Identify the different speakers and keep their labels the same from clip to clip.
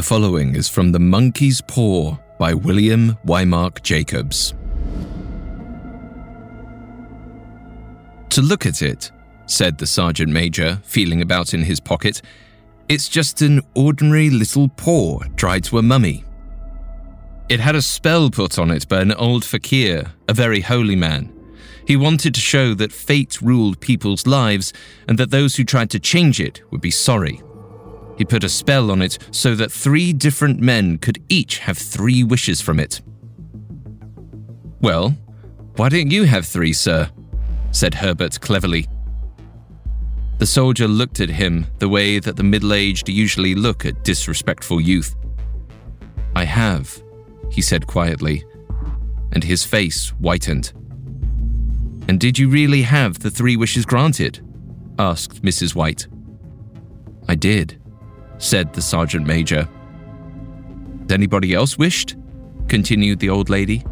Speaker 1: The following is from The Monkey's Paw by William Wymark Jacobs. To look at it, said the sergeant major, feeling about in his pocket, it's just an ordinary little paw dried to a mummy. It had a spell put on it by an old fakir, a very holy man. He wanted to show that fate ruled people's lives and that those who tried to change it would be sorry. He put a spell on it so that three different men could each have three wishes from it. Well, why don't you have three, sir? said Herbert cleverly. The soldier looked at him the way that the middle aged usually look at disrespectful youth. I have, he said quietly, and his face whitened. And did you really have the three wishes granted? asked Mrs. White. I did, said the sergeant major. Anybody else wished? continued the old lady.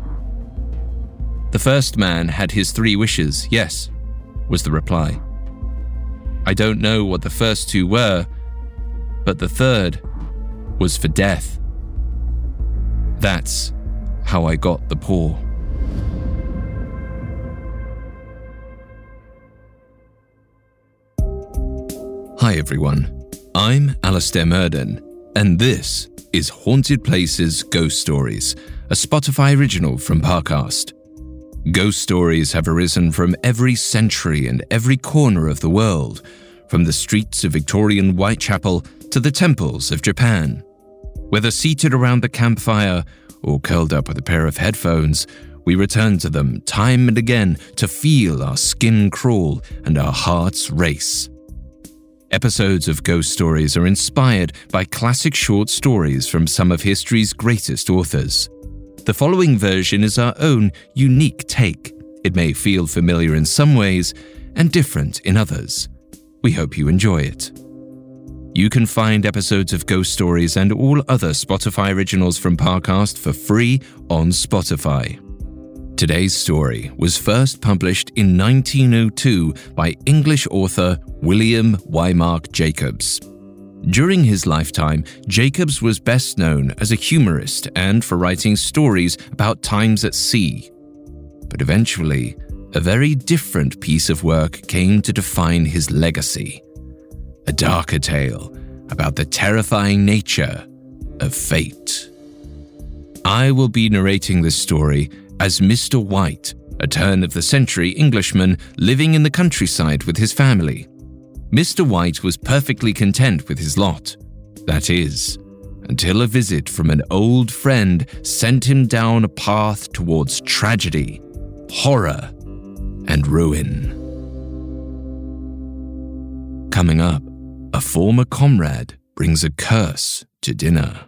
Speaker 1: The first man had his three wishes, yes, was the reply. I don't know what the first two were, but the third was for death. That's how I got the paw. Hi everyone. I'm Alastair Murden, and this is Haunted Places Ghost Stories, a Spotify original from Parcast. Ghost stories have arisen from every century and every corner of the world, from the streets of Victorian Whitechapel to the temples of Japan. Whether seated around the campfire or curled up with a pair of headphones, we return to them time and again to feel our skin crawl and our hearts race. Episodes of Ghost Stories are inspired by classic short stories from some of history's greatest authors. The following version is our own unique take. It may feel familiar in some ways and different in others. We hope you enjoy it. You can find episodes of Ghost Stories and all other Spotify originals from Parcast for free on Spotify. Today's story was first published in 1902 by English author William Wymark Jacobs. During his lifetime, Jacobs was best known as a humorist and for writing stories about times at sea. But eventually, a very different piece of work came to define his legacy a darker tale about the terrifying nature of fate. I will be narrating this story as Mr. White, a turn of the century Englishman living in the countryside with his family. Mr. White was perfectly content with his lot. That is, until a visit from an old friend sent him down a path towards tragedy, horror, and ruin. Coming up, a former comrade brings a curse to dinner.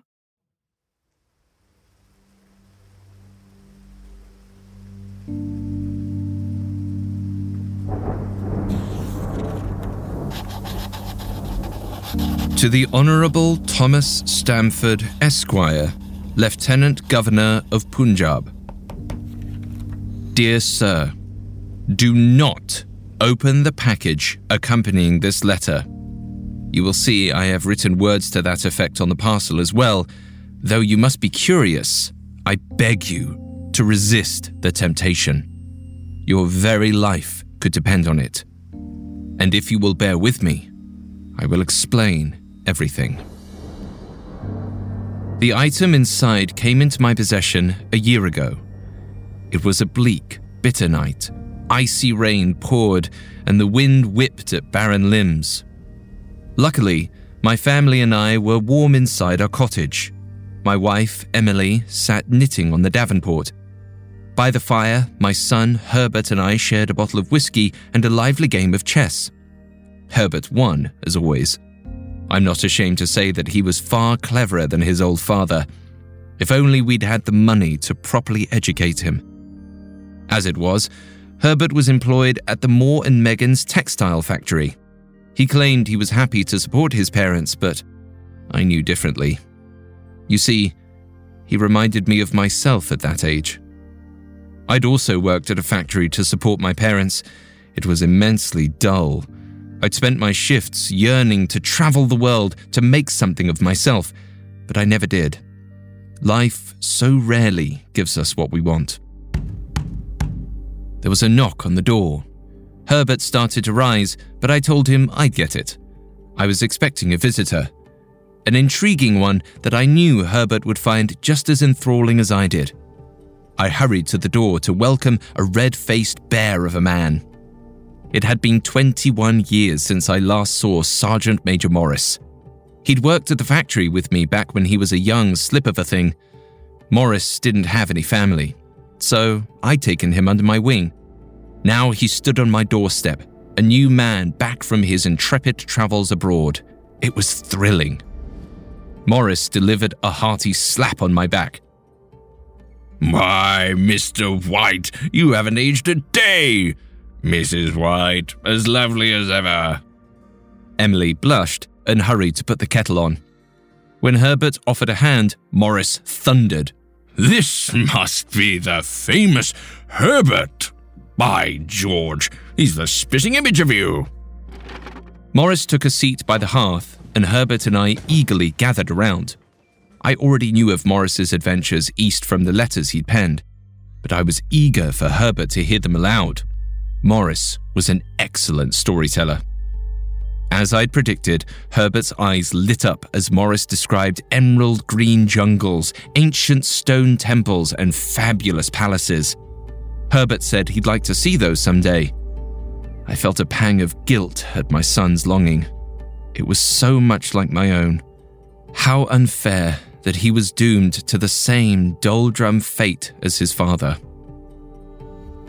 Speaker 1: To the Honourable Thomas Stamford, Esquire, Lieutenant Governor of Punjab. Dear Sir, do not open the package accompanying this letter. You will see I have written words to that effect on the parcel as well. Though you must be curious, I beg you to resist the temptation. Your very life could depend on it. And if you will bear with me, I will explain everything. The item inside came into my possession a year ago. It was a bleak, bitter night. Icy rain poured, and the wind whipped at barren limbs. Luckily, my family and I were warm inside our cottage. My wife, Emily, sat knitting on the Davenport. By the fire, my son, Herbert, and I shared a bottle of whiskey and a lively game of chess. Herbert won, as always. I'm not ashamed to say that he was far cleverer than his old father. If only we'd had the money to properly educate him. As it was, Herbert was employed at the Moore and Meggins textile factory. He claimed he was happy to support his parents, but I knew differently. You see, he reminded me of myself at that age. I'd also worked at a factory to support my parents. It was immensely dull I'd spent my shifts yearning to travel the world to make something of myself, but I never did. Life so rarely gives us what we want. There was a knock on the door. Herbert started to rise, but I told him I'd get it. I was expecting a visitor. An intriguing one that I knew Herbert would find just as enthralling as I did. I hurried to the door to welcome a red faced bear of a man. It had been 21 years since I last saw Sergeant Major Morris. He'd worked at the factory with me back when he was a young slip of a thing. Morris didn't have any family, so I'd taken him under my wing. Now he stood on my doorstep, a new man back from his intrepid travels abroad. It was thrilling. Morris delivered a hearty slap on my back.
Speaker 2: Why, Mr. White, you haven't aged a day! Mrs. White, as lovely as ever.
Speaker 1: Emily blushed and hurried to put the kettle on. When Herbert offered a hand, Morris thundered.
Speaker 2: This must be the famous Herbert. By George, he's the spitting image of you.
Speaker 1: Morris took a seat by the hearth, and Herbert and I eagerly gathered around. I already knew of Morris's adventures east from the letters he'd penned, but I was eager for Herbert to hear them aloud. Morris was an excellent storyteller. As I'd predicted, Herbert's eyes lit up as Morris described emerald green jungles, ancient stone temples, and fabulous palaces. Herbert said he'd like to see those someday. I felt a pang of guilt at my son's longing. It was so much like my own. How unfair that he was doomed to the same doldrum fate as his father.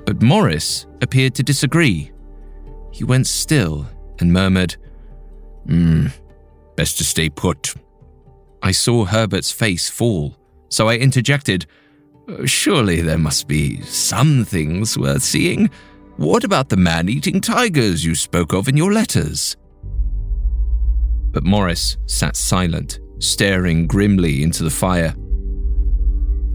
Speaker 1: But Morris appeared to disagree. He went still and murmured,
Speaker 2: Hmm, best to stay put.
Speaker 1: I saw Herbert's face fall, so I interjected, Surely there must be some things worth seeing. What about the man eating tigers you spoke of in your letters? But Morris sat silent, staring grimly into the fire.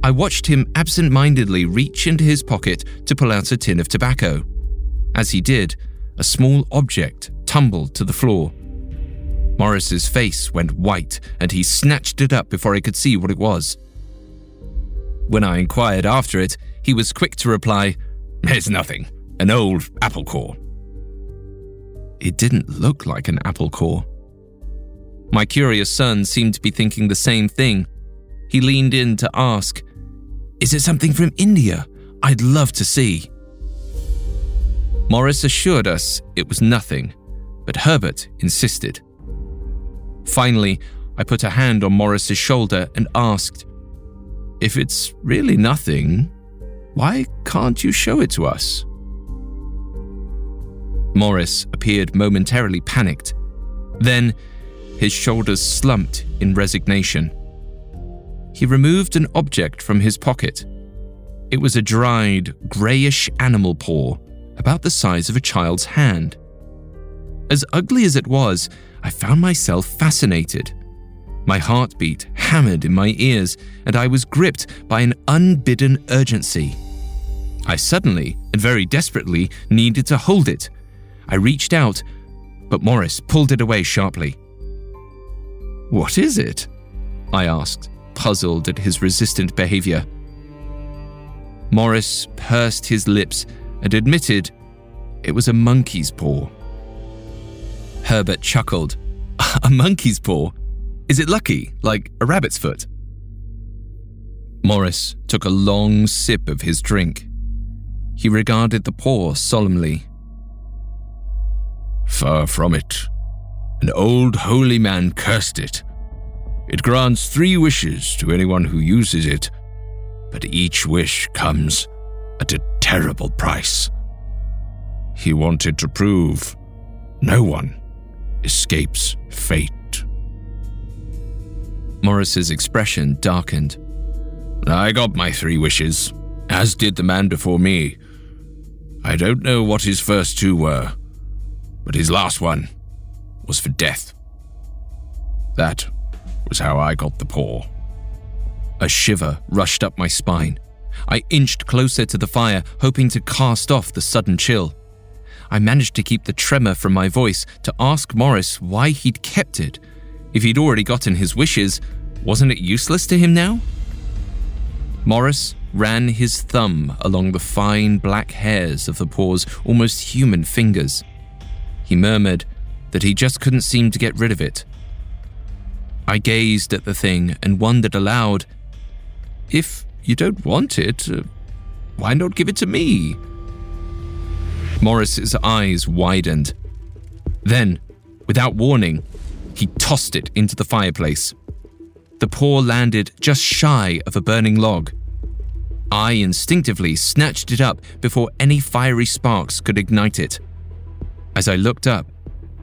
Speaker 1: I watched him absent mindedly reach into his pocket to pull out a tin of tobacco. As he did, a small object tumbled to the floor. Morris's face went white and he snatched it up before I could see what it was. When I inquired after it, he was quick to reply,
Speaker 2: It's nothing, an old apple core.
Speaker 1: It didn't look like an apple core. My curious son seemed to be thinking the same thing. He leaned in to ask, Is it something from India? I'd love to see. Morris assured us it was nothing, but Herbert insisted. Finally, I put a hand on Morris's shoulder and asked, If it's really nothing, why can't you show it to us? Morris appeared momentarily panicked. Then, his shoulders slumped in resignation. He removed an object from his pocket. It was a dried, greyish animal paw, about the size of a child's hand. As ugly as it was, I found myself fascinated. My heartbeat hammered in my ears, and I was gripped by an unbidden urgency. I suddenly, and very desperately, needed to hold it. I reached out, but Morris pulled it away sharply. What is it? I asked, puzzled at his resistant behavior. Morris pursed his lips and admitted it was a monkey's paw. Herbert chuckled. A monkey's paw? Is it lucky, like a rabbit's foot? Morris took a long sip of his drink. He regarded the paw solemnly.
Speaker 2: Far from it. An old holy man cursed it. It grants three wishes to anyone who uses it, but each wish comes at a terrible price. He wanted to prove no one escapes fate.
Speaker 1: Morris's expression darkened.
Speaker 2: I got my three wishes, as did the man before me. I don't know what his first two were, but his last one was for death. That was how I got the paw.
Speaker 1: A shiver rushed up my spine. I inched closer to the fire, hoping to cast off the sudden chill. I managed to keep the tremor from my voice to ask Morris why he'd kept it. If he'd already gotten his wishes, Wasn't it useless to him now? Morris ran his thumb along the fine black hairs of the paw's almost human fingers. He murmured that he just couldn't seem to get rid of it. I gazed at the thing and wondered aloud if you don't want it, uh, why not give it to me? Morris's eyes widened. Then, without warning, he tossed it into the fireplace. The paw landed just shy of a burning log. I instinctively snatched it up before any fiery sparks could ignite it. As I looked up,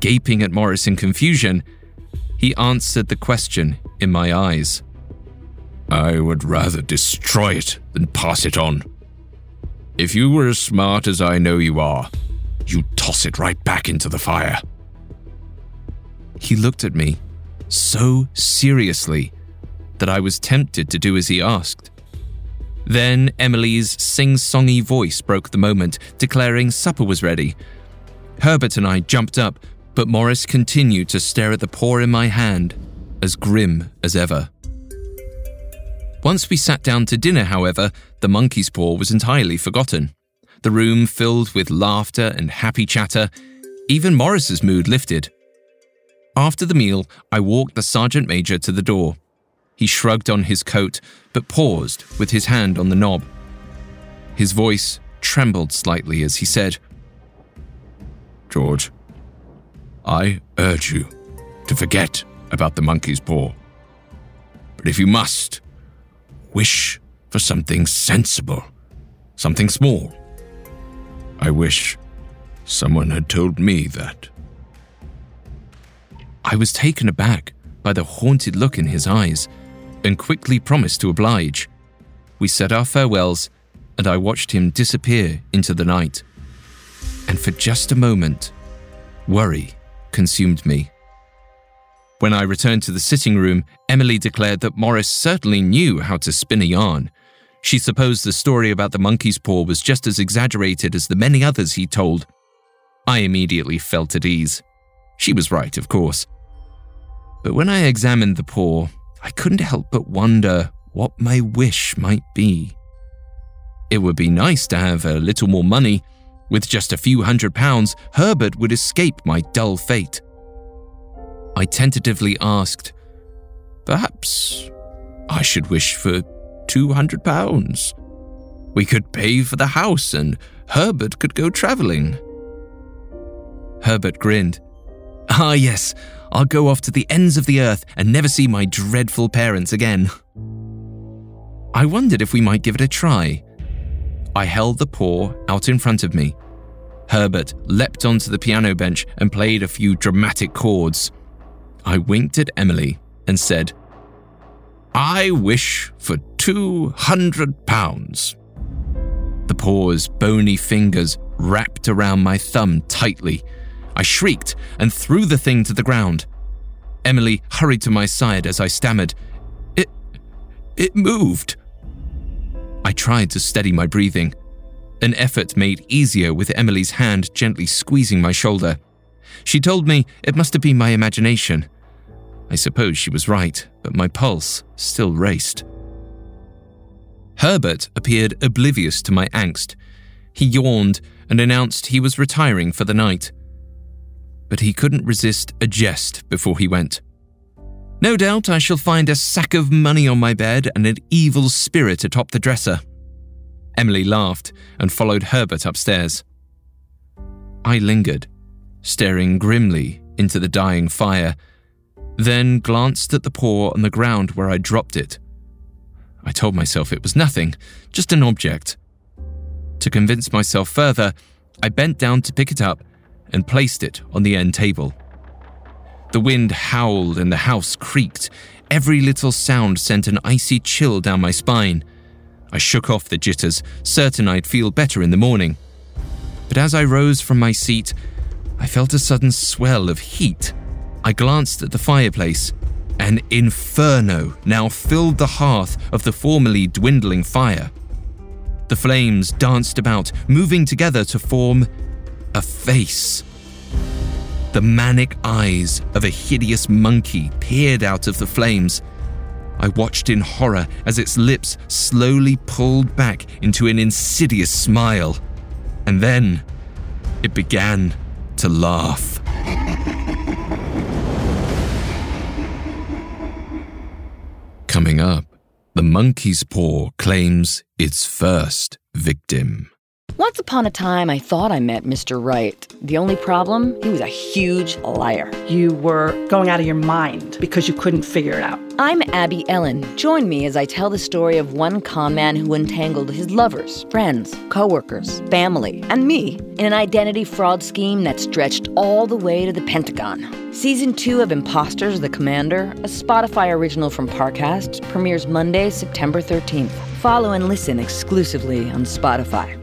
Speaker 1: gaping at Morris in confusion, he answered the question in my eyes.
Speaker 2: I would rather destroy it than pass it on. If you were as smart as I know you are, you'd toss it right back into the fire.
Speaker 1: He looked at me so seriously that I was tempted to do as he asked. Then Emily's sing songy voice broke the moment, declaring supper was ready. Herbert and I jumped up, but Morris continued to stare at the paw in my hand, as grim as ever. Once we sat down to dinner, however, the monkey's paw was entirely forgotten. The room filled with laughter and happy chatter. Even Morris's mood lifted. After the meal, I walked the sergeant major to the door. He shrugged on his coat, but paused with his hand on the knob. His voice trembled slightly as he said,
Speaker 2: George, I urge you to forget about the monkey's paw. But if you must, wish for something sensible, something small. I wish someone had told me that.
Speaker 1: I was taken aback by the haunted look in his eyes and quickly promised to oblige. We said our farewells, and I watched him disappear into the night. And for just a moment, worry consumed me. When I returned to the sitting room, Emily declared that Morris certainly knew how to spin a yarn. She supposed the story about the monkey's paw was just as exaggerated as the many others he told. I immediately felt at ease. She was right, of course. But when I examined the paw, I couldn't help but wonder what my wish might be. It would be nice to have a little more money. With just a few hundred pounds, Herbert would escape my dull fate. I tentatively asked, Perhaps I should wish for two hundred pounds. We could pay for the house and Herbert could go travelling. Herbert grinned. Ah, yes, I'll go off to the ends of the earth and never see my dreadful parents again. I wondered if we might give it a try. I held the paw out in front of me. Herbert leapt onto the piano bench and played a few dramatic chords. I winked at Emily and said, I wish for two hundred pounds. The paw's bony fingers wrapped around my thumb tightly I shrieked and threw the thing to the ground. Emily hurried to my side as I stammered, It. it moved. I tried to steady my breathing, an effort made easier with Emily's hand gently squeezing my shoulder. She told me it must have been my imagination. I suppose she was right, but my pulse still raced. Herbert appeared oblivious to my angst. He yawned and announced he was retiring for the night but he couldn't resist a jest before he went. No doubt I shall find a sack of money on my bed and an evil spirit atop the dresser. Emily laughed and followed Herbert upstairs. I lingered, staring grimly into the dying fire, then glanced at the paw on the ground where I dropped it. I told myself it was nothing, just an object. To convince myself further, I bent down to pick it up and placed it on the end table. The wind howled and the house creaked. Every little sound sent an icy chill down my spine. I shook off the jitters, certain I'd feel better in the morning. But as I rose from my seat, I felt a sudden swell of heat. I glanced at the fireplace. An inferno now filled the hearth of the formerly dwindling fire. The flames danced about, moving together to form a face. The manic eyes of a hideous monkey peered out of the flames. I watched in horror as its lips slowly pulled back into an insidious smile. And then it began to laugh. Coming up, the monkey's paw claims its first victim.
Speaker 3: Once upon a time, I thought I met Mr. Right. The only problem, he was a huge liar.
Speaker 4: You were going out of your mind because you couldn't figure it out.
Speaker 3: I'm Abby Ellin. Join me as I tell the story of one con man who entangled his lovers, friends, coworkers, family, and me in an identity fraud scheme that stretched all the way to the Pentagon. Season 2 of Imposters the Commander, a Spotify original from Parcast, premieres Monday, September 13th. Follow and listen exclusively on Spotify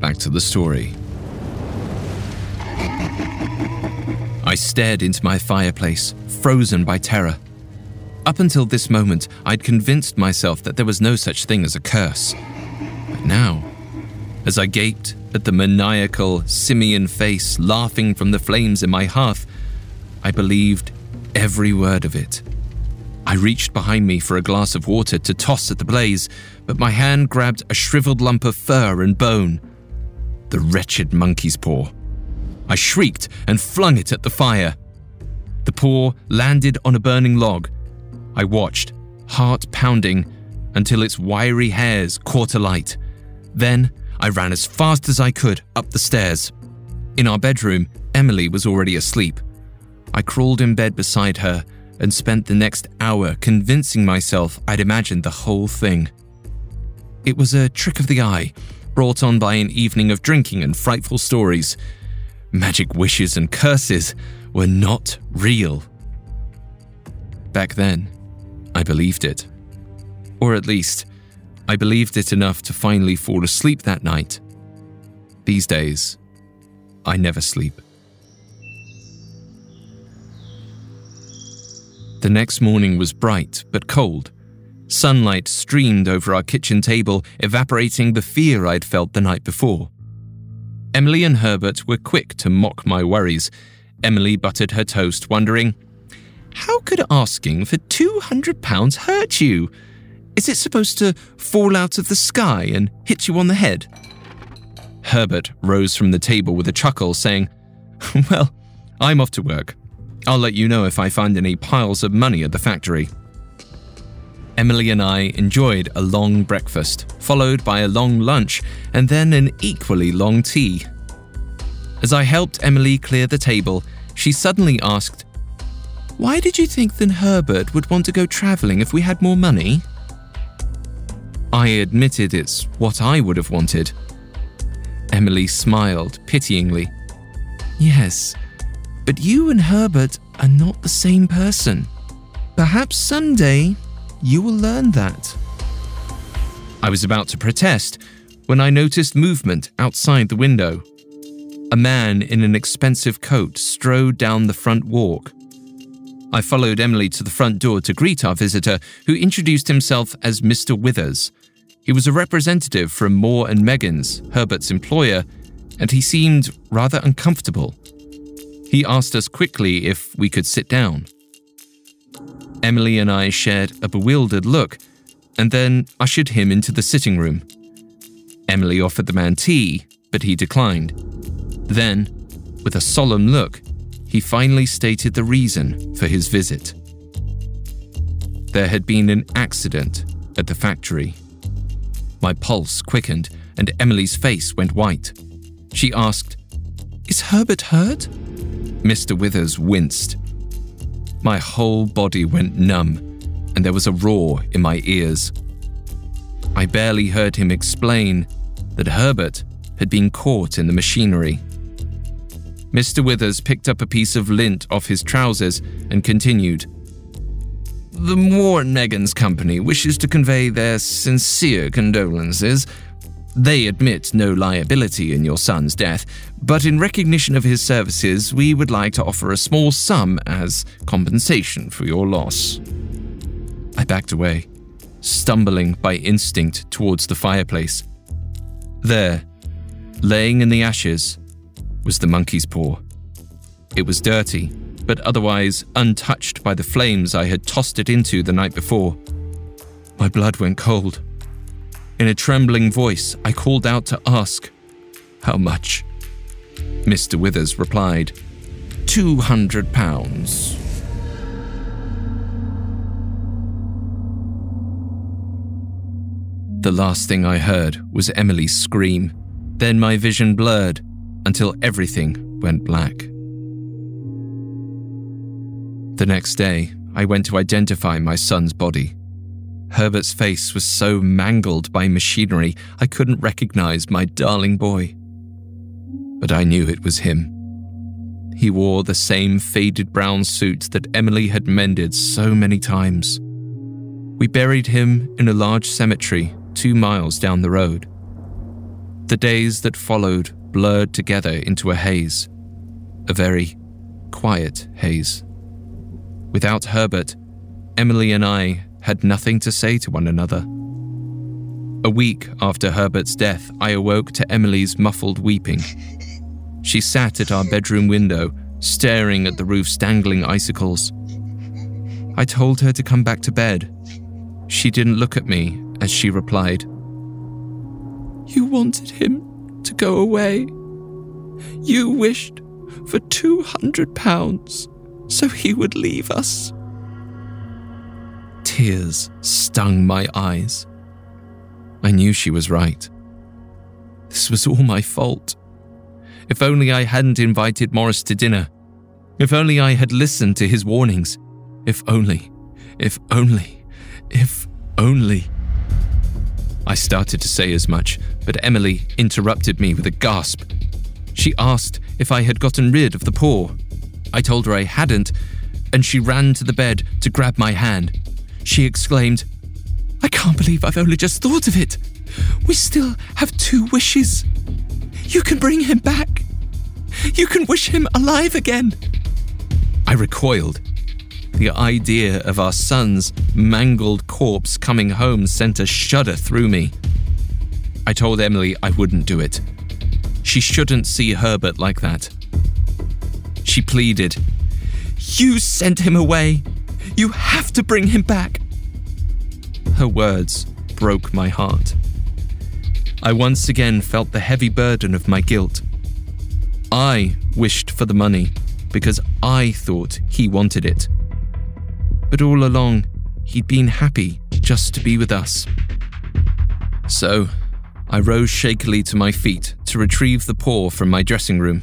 Speaker 1: back to the story. I stared into my fireplace, frozen by terror. Up until this moment, I'd convinced myself that there was no such thing as a curse. But now, as I gaped at the maniacal, simian face laughing from the flames in my hearth, I believed every word of it. I reached behind me for a glass of water to toss at the blaze, but my hand grabbed a shriveled lump of fur and bone. The wretched monkey's paw. I shrieked and flung it at the fire. The paw landed on a burning log. I watched, heart pounding, until its wiry hairs caught alight. Then I ran as fast as I could up the stairs. In our bedroom, Emily was already asleep. I crawled in bed beside her and spent the next hour convincing myself I'd imagined the whole thing. It was a trick of the eye, brought on by an evening of drinking and frightful stories. Magic wishes and curses were not real. Back then, I believed it. Or at least, I believed it enough to finally fall asleep that night. These days, I never sleep. The next morning was bright but cold. Sunlight streamed over our kitchen table, evaporating the fear I'd felt the night before. Emily and Herbert were quick to mock my worries. Emily buttered her toast, wondering, How could asking for £200 hurt you? Is it supposed to fall out of the sky and hit you on the head? Herbert rose from the table with a chuckle, saying, Well, I'm off to work. I'll let you know if I find any piles of money at the factory. Emily and I enjoyed a long breakfast, followed by a long lunch, and then an equally long tea. As I helped Emily clear the table, she suddenly asked, Why did you think that Herbert would want to go travelling if we had more money? I admitted it's what I would have wanted. Emily smiled pityingly. Yes, but you and Herbert are not the same person. Perhaps someday you will learn that. I was about to protest when I noticed movement outside the window. A man in an expensive coat strode down the front walk. I followed Emily to the front door to greet our visitor, who introduced himself as Mr. Withers. He was a representative from Moore and Meggins, Herbert's employer, and he seemed rather uncomfortable. He asked us quickly if we could sit down. Emily and I shared a bewildered look and then ushered him into the sitting room. Emily offered the man tea, but he declined. Then, with a solemn look, he finally stated the reason for his visit. There had been an accident at the factory. My pulse quickened and Emily's face went white. She asked, Is Herbert hurt? Mr. Withers winced. My whole body went numb, and there was a roar in my ears. I barely heard him explain that Herbert had been caught in the machinery. Mr. Withers picked up a piece of lint off his trousers and continued. the Moore and Meggins Company wishes to convey their sincere condolences. They admit no liability in your son's death, but in recognition of his services, we would like to offer a small sum as compensation for your loss. I backed away, stumbling by instinct towards the fireplace. There, laying in the ashes, was the monkey's paw. It was dirty, but otherwise untouched by the flames I had tossed it into the night before. My blood went cold. In a trembling voice, I called out to ask, How much? Mr. Withers replied, Two hundred pounds. The last thing I heard was Emily's scream. Then my vision blurred until everything went black. The next day, I went to identify my son's body. Herbert's face was so mangled by machinery I couldn't recognize my darling boy. But I knew it was him. He wore the same faded brown suit that Emily had mended so many times. We buried him in a large cemetery two miles down the road. The days that followed blurred together into a haze, a very quiet haze. Without Herbert, Emily and I had nothing to say to one another. A week after Herbert's death, I awoke to Emily's muffled weeping. She sat at our bedroom window, staring at the roof's dangling icicles. I told her to come back to bed. She didn't look at me as she replied, You wanted him to go away. You wished for two hundred pounds so he would leave us. Tears stung my eyes. I knew she was right. This was all my fault. If only I hadn't invited Morris to dinner. If only I had listened to his warnings. If only, if only, if only. I started to say as much, but Emily interrupted me with a gasp. She asked if I had gotten rid of the paw. I told her I hadn't, and she ran to the bed to grab my hand. She exclaimed, I can't believe I've only just thought of it. We still have two wishes. You can bring him back. You can wish him alive again. I recoiled. The idea of our son's mangled corpse coming home sent a shudder through me. I told Emily I wouldn't do it. She shouldn't see Herbert like that. She pleaded, You sent him away. You have to bring him back. Her words broke my heart. I once again felt the heavy burden of my guilt. I wished for the money because I thought he wanted it. But all along, he'd been happy just to be with us. So, I rose shakily to my feet to retrieve the paw from my dressing room.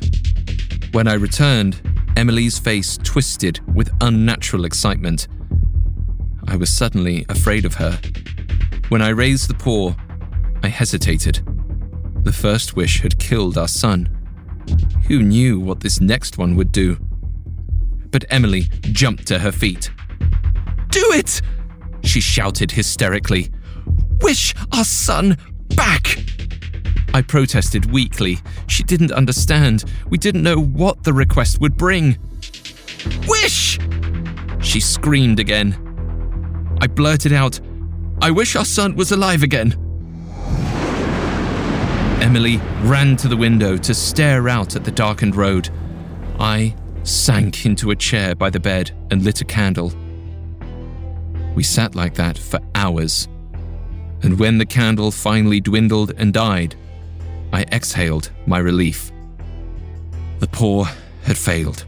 Speaker 1: When I returned, Emily's face twisted with unnatural excitement. I was suddenly afraid of her. When I raised the paw, I hesitated. The first wish had killed our son. Who knew what this next one would do? But Emily jumped to her feet. Do it! She shouted hysterically. Wish our son back! I protested weakly. She didn't understand. We didn't know what the request would bring. Wish! She screamed again. I blurted out, I wish our son was alive again. Emily ran to the window to stare out at the darkened road. I sank into a chair by the bed and lit a candle. We sat like that for hours. And when the candle finally dwindled and died, I exhaled my relief. The paw had failed.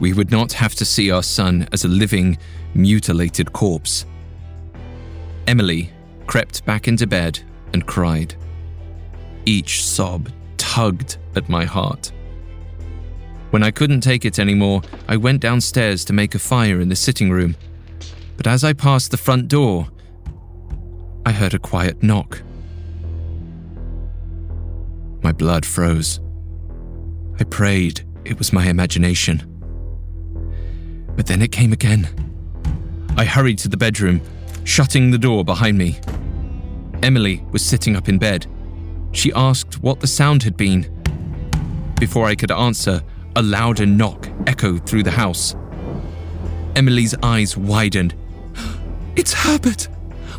Speaker 1: We would not have to see our son as a living, mutilated corpse. Emily crept back into bed and cried. Each sob tugged at my heart. When I couldn't take it anymore, I went downstairs to make a fire in the sitting room. But as I passed the front door, I heard a quiet knock. My blood froze. I prayed it was my imagination. But then it came again. I hurried to the bedroom, shutting the door behind me. Emily was sitting up in bed. She asked what the sound had been. Before I could answer, a louder knock echoed through the house. Emily's eyes widened. It's Herbert!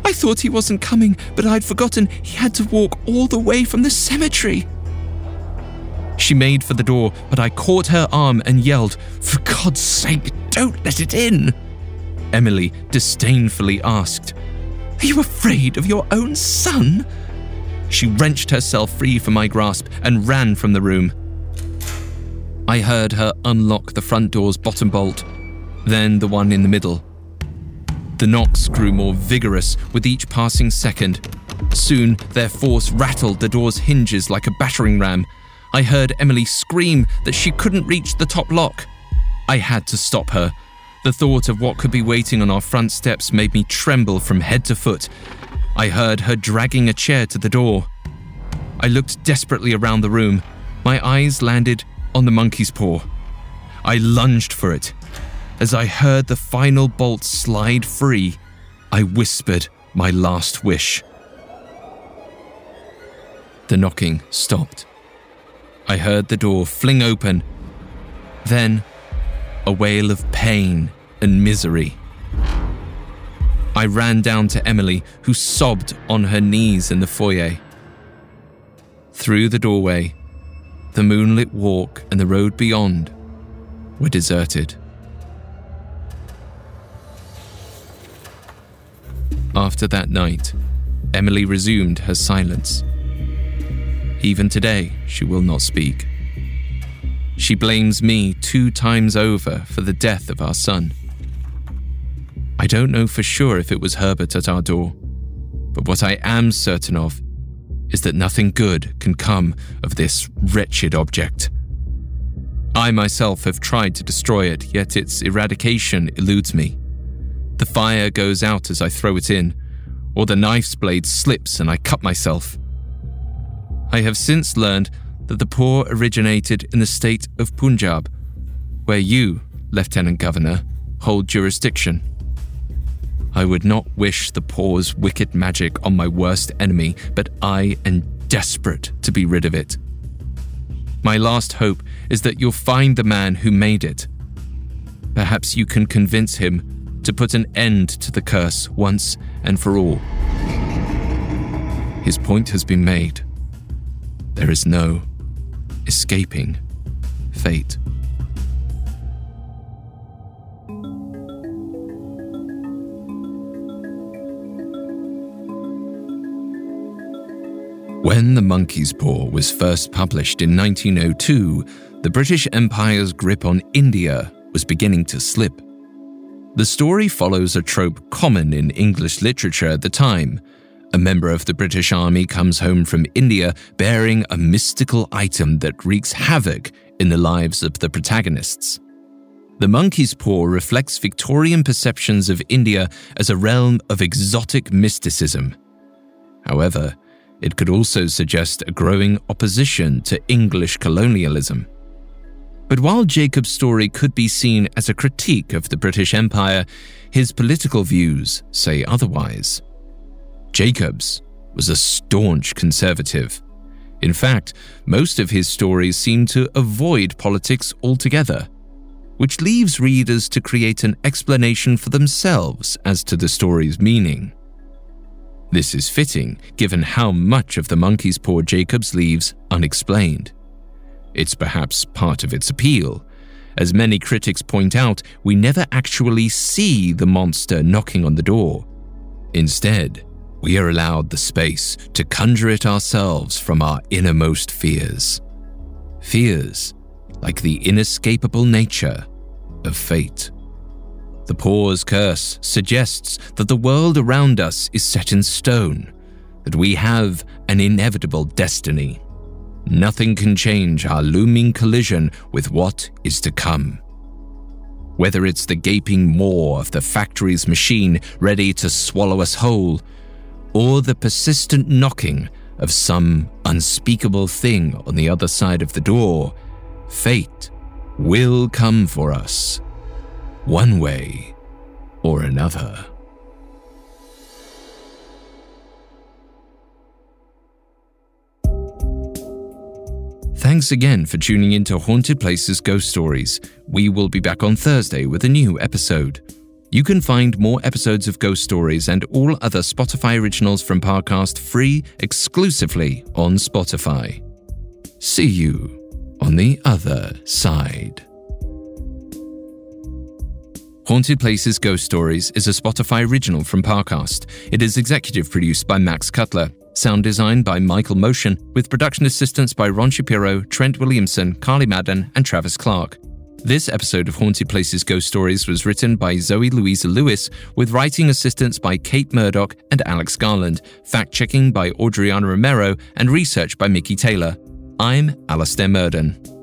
Speaker 1: I thought he wasn't coming, but I'd forgotten he had to walk all the way from the cemetery. She made for the door, but I caught her arm and yelled, For God's sake, don't let it in! Emily disdainfully asked, Are you afraid of your own son? She wrenched herself free from my grasp and ran from the room. I heard her unlock the front door's bottom bolt, then the one in the middle. The knocks grew more vigorous with each passing second. Soon, their force rattled the door's hinges like a battering ram. I heard Emily scream that she couldn't reach the top lock. I had to stop her. The thought of what could be waiting on our front steps made me tremble from head to foot. I heard her dragging a chair to the door. I looked desperately around the room. My eyes landed on the monkey's paw. I lunged for it. As I heard the final bolt slide free, I whispered my last wish. The knocking stopped. I heard the door fling open. Then, a wail of pain and misery. I ran down to Emily, who sobbed on her knees in the foyer. Through the doorway, the moonlit walk and the road beyond were deserted. After that night, Emily resumed her silence. Even today, she will not speak. She blames me two times over for the death of our son. I don't know for sure if it was Herbert at our door, but what I am certain of is that nothing good can come of this wretched object. I myself have tried to destroy it, yet its eradication eludes me. The fire goes out as I throw it in, or the knife's blade slips and I cut myself. I have since learned that the paw originated in the state of Punjab, where you, Lieutenant Governor, hold jurisdiction. I would not wish the paw's wicked magic on my worst enemy, but I am desperate to be rid of it. My last hope is that you'll find the man who made it. Perhaps you can convince him to put an end to the curse once and for all. His point has been made. There is no escaping fate. When The Monkey's Paw was first published in 1902, the British Empire's grip on India was beginning to slip. The story follows a trope common in English literature at the time. A member of the British Army comes home from India bearing a mystical item that wreaks havoc in the lives of the protagonists. The Monkey's Paw reflects Victorian perceptions of India as a realm of exotic mysticism. However, it could also suggest a growing opposition to English colonialism. But while Jacob's story could be seen as a critique of the British Empire, his political views say otherwise. Jacobs was a staunch conservative. In fact, most of his stories seem to avoid politics altogether, which leaves readers to create an explanation for themselves as to the story's meaning. This is fitting given how much of the monkey's paw Jacobs leaves unexplained. It's perhaps part of its appeal. As many critics point out, we never actually see the monster knocking on the door. Instead, we are allowed the space to conjure it ourselves from our innermost fears. Fears like the inescapable nature of fate. The paw's curse suggests that the world around us is set in stone, that we have an inevitable destiny. Nothing can change our looming collision with what is to come. Whether it's the gaping maw of the factory's machine ready to swallow us whole, or the persistent knocking of some unspeakable thing on the other side of the door, fate will come for us one way or another. Thanks again for tuning in to Haunted Places Ghost Stories. We will be back on Thursday with a new episode. You can find more episodes of Ghost Stories and all other Spotify originals from Parcast free exclusively on Spotify. See you on the other side. Haunted Places Ghost Stories is a Spotify original from Parcast. It is executive produced by Max Cutler, sound design by Michael Motion, with production assistance by Ron Shapiro, Trent Williamson, Carly Madden, and Travis Clark. This episode of Haunted Places Ghost Stories was written by Zoe Louisa Lewis, with writing assistance by Kate Murdoch and Alex Garland, fact checking by Audriana Romero, and research by Mickey Taylor. I'm Alastair Murden.